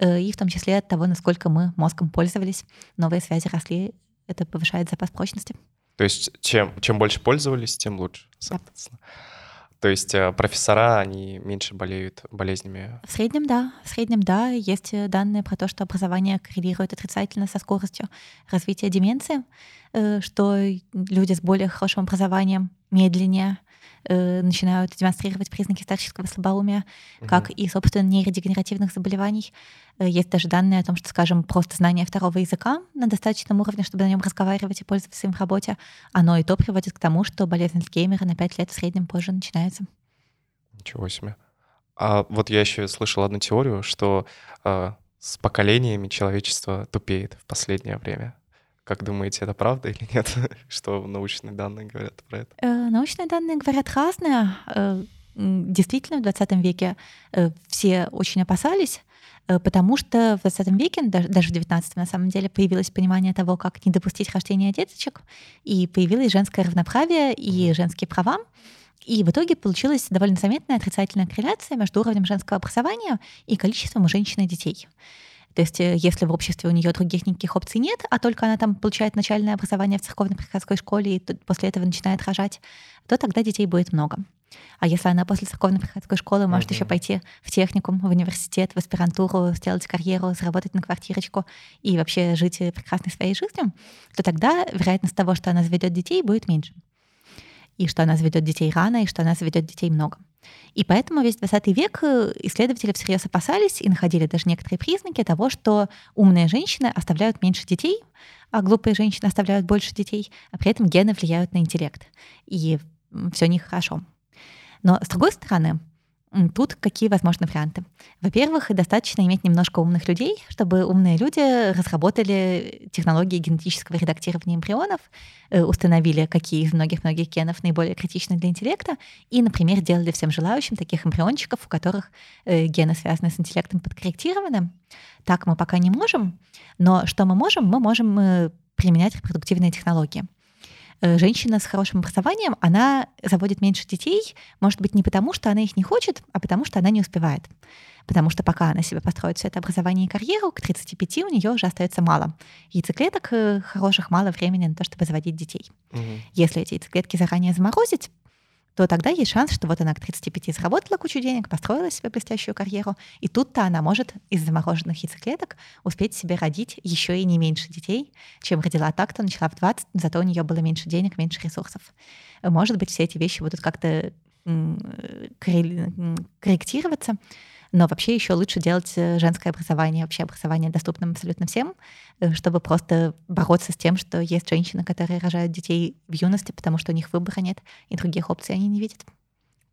и в том числе от того, насколько мы мозгом пользовались. Новые связи росли, это повышает запас прочности. То есть чем, чем больше пользовались, тем лучше, соответственно. Да. То есть э, профессора, они меньше болеют болезнями? В среднем, да. В среднем, да. Есть э, данные про то, что образование коррелирует отрицательно со скоростью развития деменции, э, что люди с более хорошим образованием медленнее э, начинают демонстрировать признаки старческого слабоумия, угу. как и, собственно, нейродегенеративных заболеваний. Э, есть даже данные о том, что, скажем, просто знание второго языка на достаточном уровне, чтобы на нем разговаривать и пользоваться им в работе, оно и то приводит к тому, что болезнь Альцгеймера на 5 лет в среднем позже начинается. Ничего себе. А вот я еще слышал одну теорию, что э, с поколениями человечество тупеет в последнее время. Как думаете, это правда или нет? Что научные данные говорят про это? Э, научные данные говорят разные. Э, действительно, в 20 веке э, все очень опасались, потому что в 20 веке, даже, в 19 на самом деле, появилось понимание того, как не допустить рождения деточек, и появилось женское равноправие и женские права. И в итоге получилась довольно заметная отрицательная корреляция между уровнем женского образования и количеством у женщины детей. То есть э, если в обществе у нее других никаких опций нет, а только она там получает начальное образование в церковно-приходской школе и после этого начинает рожать, то тогда детей будет много. А если она после церковно-приходской школы может mm-hmm. еще пойти в техникум, в университет, в аспирантуру, сделать карьеру, заработать на квартирочку и вообще жить прекрасной своей жизнью, то тогда вероятность того, что она заведет детей, будет меньше. И что она заведет детей рано, и что она заведет детей много. И поэтому весь 20 век э, исследователи всерьез опасались и находили даже некоторые признаки того, что умные женщины оставляют меньше детей, а глупые женщины оставляют больше детей, а при этом гены влияют на интеллект. И все нехорошо. Но с другой стороны, Тут какие возможны варианты? Во-первых, достаточно иметь немножко умных людей, чтобы умные люди разработали технологии генетического редактирования эмбрионов, э, установили, какие из многих-многих генов наиболее критичны для интеллекта, и, например, делали всем желающим таких эмбриончиков, у которых э, гены, связанные с интеллектом, подкорректированы. Так мы пока не можем, но что мы можем? Мы можем э, применять репродуктивные технологии. Э, женщина с хорошим образованием, она заводит меньше детей, может быть, не потому, что она их не хочет, а потому, что она не успевает. Потому что пока она себе построит все это образование и карьеру, к 35 у нее уже остается мало. Яйцеклеток э, хороших мало времени на то, чтобы заводить детей. Угу. Если эти яйцеклетки заранее заморозить, то тогда есть шанс, что вот она к 35 заработала кучу денег, построила себе блестящую карьеру, и тут-то она может из замороженных яйцеклеток успеть себе родить еще и не меньше детей, чем родила так, то начала в 20, зато у нее было меньше денег, меньше ресурсов. Может быть, все эти вещи будут как-то корректироваться, но вообще еще лучше делать э, женское образование, вообще образование доступным абсолютно всем, э, чтобы просто бороться с тем, что есть женщины, которые рожают детей в юности, потому что у них выбора нет, и других опций они не видят.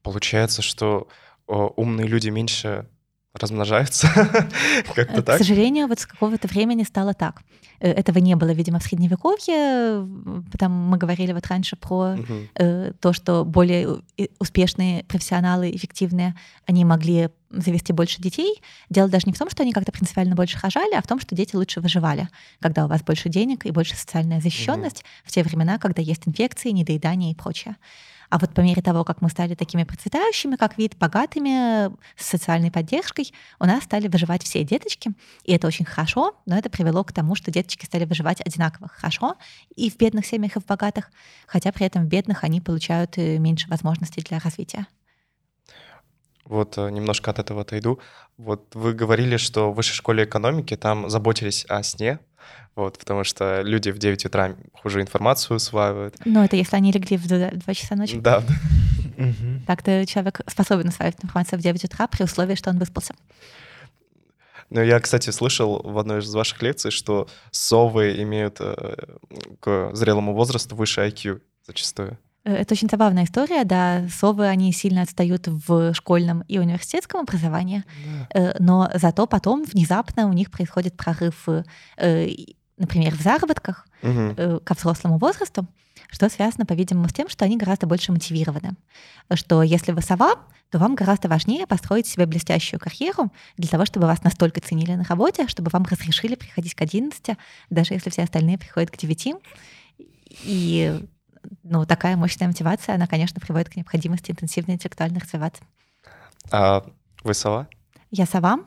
Получается, что умные люди меньше размножаются. Как-то так. К сожалению, вот с какого-то времени стало так. Э, этого не было, видимо, в Средневековье. Потому мы говорили вот раньше про угу. то, что более успешные профессионалы, эффективные, они могли завести больше детей. Дело даже не в том, что они как-то принципиально больше рожали, а в том, что дети лучше выживали, когда у вас больше денег и больше социальная защищенность угу. в те времена, когда есть инфекции, недоедание и прочее. А вот по мере того, как мы стали такими процветающими, как вид, богатыми, с социальной поддержкой, у нас стали выживать все деточки. И это очень хорошо, но это привело к тому, что деточки стали выживать одинаково хорошо и в бедных семьях, и в богатых, хотя при этом в бедных они получают э, меньше возможностей для развития. Вот э, немножко от этого отойду. Вот вы говорили, что в высшей школе экономики там заботились о сне, вот, потому что люди в 9 утра хуже информацию усваивают. Ну, это если они легли в 2 часа ночи. Да. Так-то человек способен усваивать информацию в 9 утра при условии, что он выспался. Ну, я, кстати, слышал в одной из ваших лекций, что совы имеют э, к зрелому возрасту выше IQ зачастую. Э, это очень забавная история, да. Совы, они сильно отстают в школьном и университетском образовании, да. Э, но зато потом внезапно у них происходит прорыв, э, например, в заработках угу. ко взрослому возрасту, что связано, по-видимому, с тем, что они гораздо больше мотивированы. Что если вы сова, то вам гораздо важнее построить себе блестящую карьеру для того, чтобы вас настолько ценили на работе, чтобы вам разрешили приходить к 11, даже если все остальные приходят к 9. И ну, такая мощная мотивация, она, конечно, приводит к необходимости интенсивно интеллектуально развиваться. А вы сова? Я сова.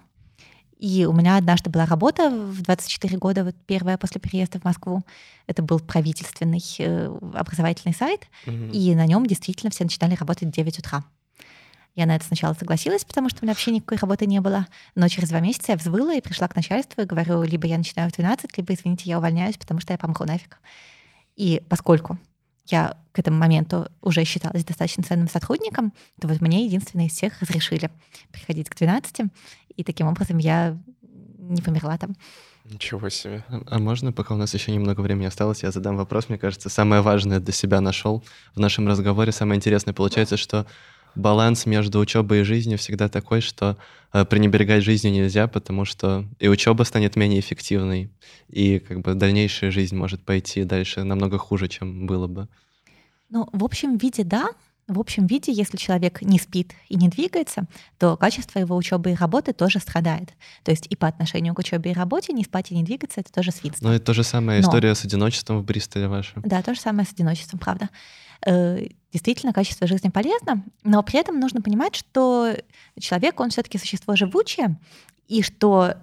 И у меня однажды была работа в 24 года, вот первая после переезда в Москву. Это был правительственный э, образовательный сайт, угу. и на нем действительно все начинали работать в 9 утра. Я на это сначала согласилась, потому что у меня вообще никакой работы не было. Но через два месяца я взвыла и пришла к начальству и говорю, либо я начинаю в 12, либо, извините, я увольняюсь, потому что я помру нафиг. И поскольку я к этому моменту уже считалась достаточно ценным сотрудником, то вот мне единственное из всех разрешили приходить к 12, и таким образом я не померла там. Ничего себе. А, а можно, пока у нас еще немного времени осталось, я задам вопрос. Мне кажется, самое важное для себя нашел в нашем разговоре. Самое интересное получается, что баланс между учебой и жизнью всегда такой, что э, пренебрегать жизнью нельзя, потому что и учеба станет менее эффективной, и как бы дальнейшая жизнь может пойти дальше намного хуже, чем было бы. Ну, в общем виде, да. В общем виде, если человек не спит и не двигается, то качество его учебы и работы тоже страдает. То есть и по отношению к учебе и работе не спать и не двигаться — это тоже свинство. Ну, это то же самое история с одиночеством в Бристоле ваша. Да, то же самое с одиночеством, правда. Э, действительно, качество жизни полезно, но при этом нужно понимать, что человек, он все таки существо живучее, и что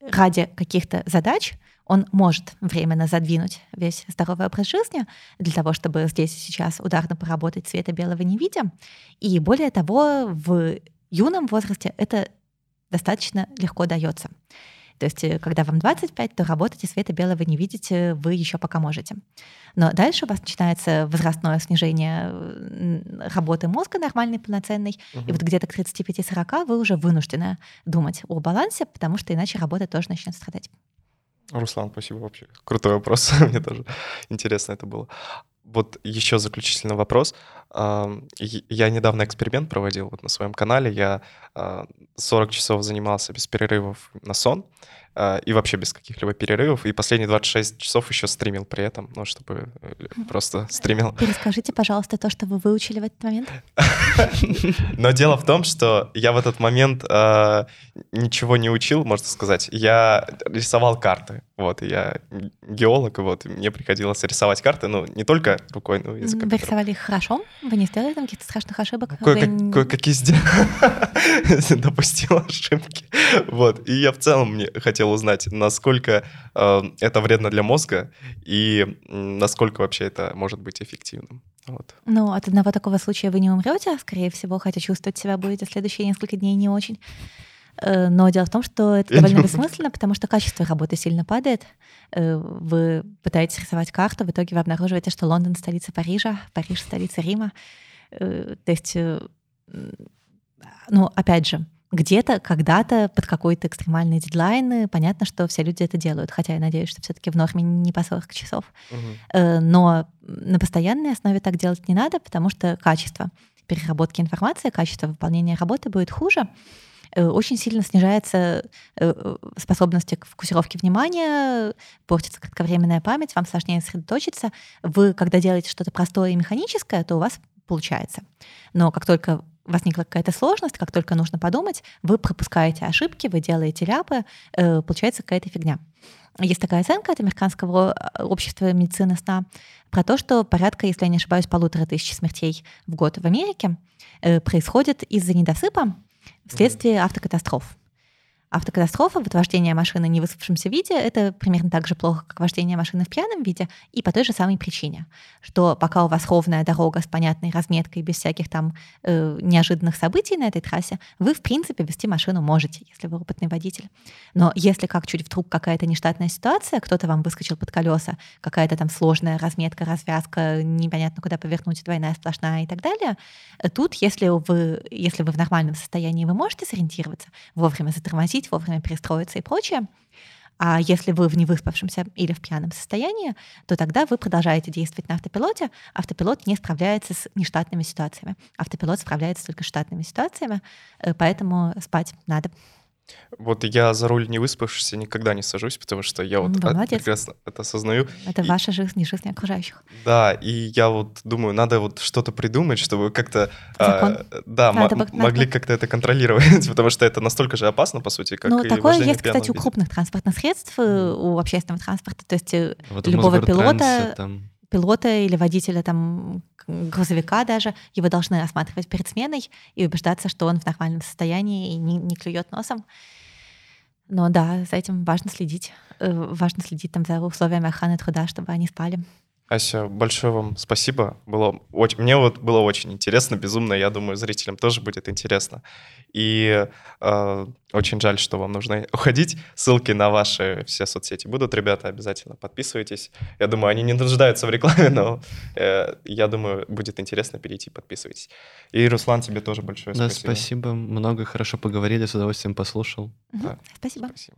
ради каких-то задач он может временно задвинуть весь здоровый образ жизни для того, чтобы здесь и сейчас ударно поработать цвета белого не видя. И более того, в юном возрасте это достаточно легко дается. То есть, э, когда вам 25, то работать и света белого не видите, вы еще пока можете. Но дальше у вас начинается возрастное снижение работы мозга нормальной, полноценной, угу. и вот где-то к 35-40 вы уже вынуждены думать о балансе, потому что иначе работа тоже начнет страдать. Руслан, спасибо вообще. Крутой вопрос. Мне тоже интересно это было. Вот еще заключительный вопрос. Я недавно эксперимент проводил вот на своем канале. Я 40 а, часов занимался без перерывов на сон. А, и вообще без каких-либо перерывов. И последние 26 часов еще стримил при этом, ну, чтобы э, просто стримил. Перескажите, пожалуйста, то, что вы выучили в этот момент. Но дело в том, что я в этот момент а, ничего не учил, можно сказать. Я рисовал карты. Вот, я геолог, вот, и мне приходилось рисовать карты, ну, не только рукой, но и языком. Вы рисовали их хорошо? Вы не сделали там каких-то страшных ошибок? Кое-какие сделал. Допустил ошибки. Вот, и я в целом мне хотел узнать, насколько э, это вредно для мозга и насколько вообще это может быть эффективным. Вот. Ну, от одного такого случая вы не умрете, скорее всего, хотя чувствовать себя будете следующие несколько дней не очень. Э, но дело в том, что это довольно бессмысленно, потому что качество работы сильно падает. Э, вы пытаетесь рисовать карту, в итоге вы обнаруживаете, что Лондон — столица Парижа, Париж — столица Рима. Э, то есть, ну, опять же, где-то, когда-то, под какой-то экстремальный дедлайн, понятно, что все люди это делают, хотя я надеюсь, что все таки в норме не по 40 часов. Угу. Но на постоянной основе так делать не надо, потому что качество переработки информации, качество выполнения работы будет хуже. очень сильно снижается способность к фокусировке внимания, портится кратковременная память, вам сложнее сосредоточиться. Вы, когда делаете что-то простое и механическое, то у вас получается. Но как только возникла какая-то сложность, как только нужно подумать, вы пропускаете ошибки, вы делаете ляпы, э, получается какая-то фигня. Есть такая оценка от Американского э, общества медицины сна про то, что порядка, если я не ошибаюсь, полутора тысяч смертей в год в Америке э, происходит из-за недосыпа вследствие автокатастроф. Автокатастрофа, вот вождение машины в невыспавшемся виде, это примерно так же плохо, как вождение машины в пьяном виде, и по той же самой причине, что пока у вас ровная дорога с понятной разметкой, без всяких там э, неожиданных событий на этой трассе, вы, в принципе, вести машину можете, если вы опытный водитель. Но если как чуть вдруг какая-то нештатная ситуация, кто-то вам выскочил под колеса, какая-то там сложная разметка, развязка, непонятно куда повернуть, двойная сплошная и так далее, тут, если вы, если вы в нормальном состоянии, вы можете сориентироваться, вовремя затормозить, поговорить, вовремя перестроиться и прочее. А если вы в невыспавшемся или в пьяном состоянии, то тогда вы продолжаете действовать на автопилоте. Автопилот не справляется с нештатными ситуациями. Автопилот справляется только с штатными ситуациями, э, поэтому спать надо. Вот я за руль не выспавшийся никогда не сажусь, потому что я вот да, молодец. прекрасно это осознаю. Это и, ваша жизнь, не жизнь окружающих. Да, и я вот думаю, надо вот что-то придумать, чтобы как-то... А, да, надо, м- могли как-то это контролировать, потому что это настолько же опасно, по сути, как Ну, и такое есть, кстати, у крупных транспортных средств, mm. у общественного транспорта, то есть э, вот любого пилота... Там пилота или водителя там грузовика даже, его должны осматривать перед сменой и убеждаться, что он в нормальном состоянии и не, не клюет носом. Но да, за этим важно следить. Э, важно следить там за условиями охраны труда, чтобы они спали. Ася, большое вам спасибо. Было очень, мне вот было очень интересно, безумно. Я думаю, зрителям тоже будет интересно. И э, очень жаль, что вам нужно уходить. Ссылки на ваши все соцсети будут, ребята, обязательно подписывайтесь. Я думаю, они не нуждаются в рекламе, но э, я думаю, будет интересно перейти, подписывайтесь. И, Руслан, тебе тоже большое да, спасибо. спасибо. Много хорошо поговорили, с удовольствием послушал. Угу. Да. Спасибо. спасибо.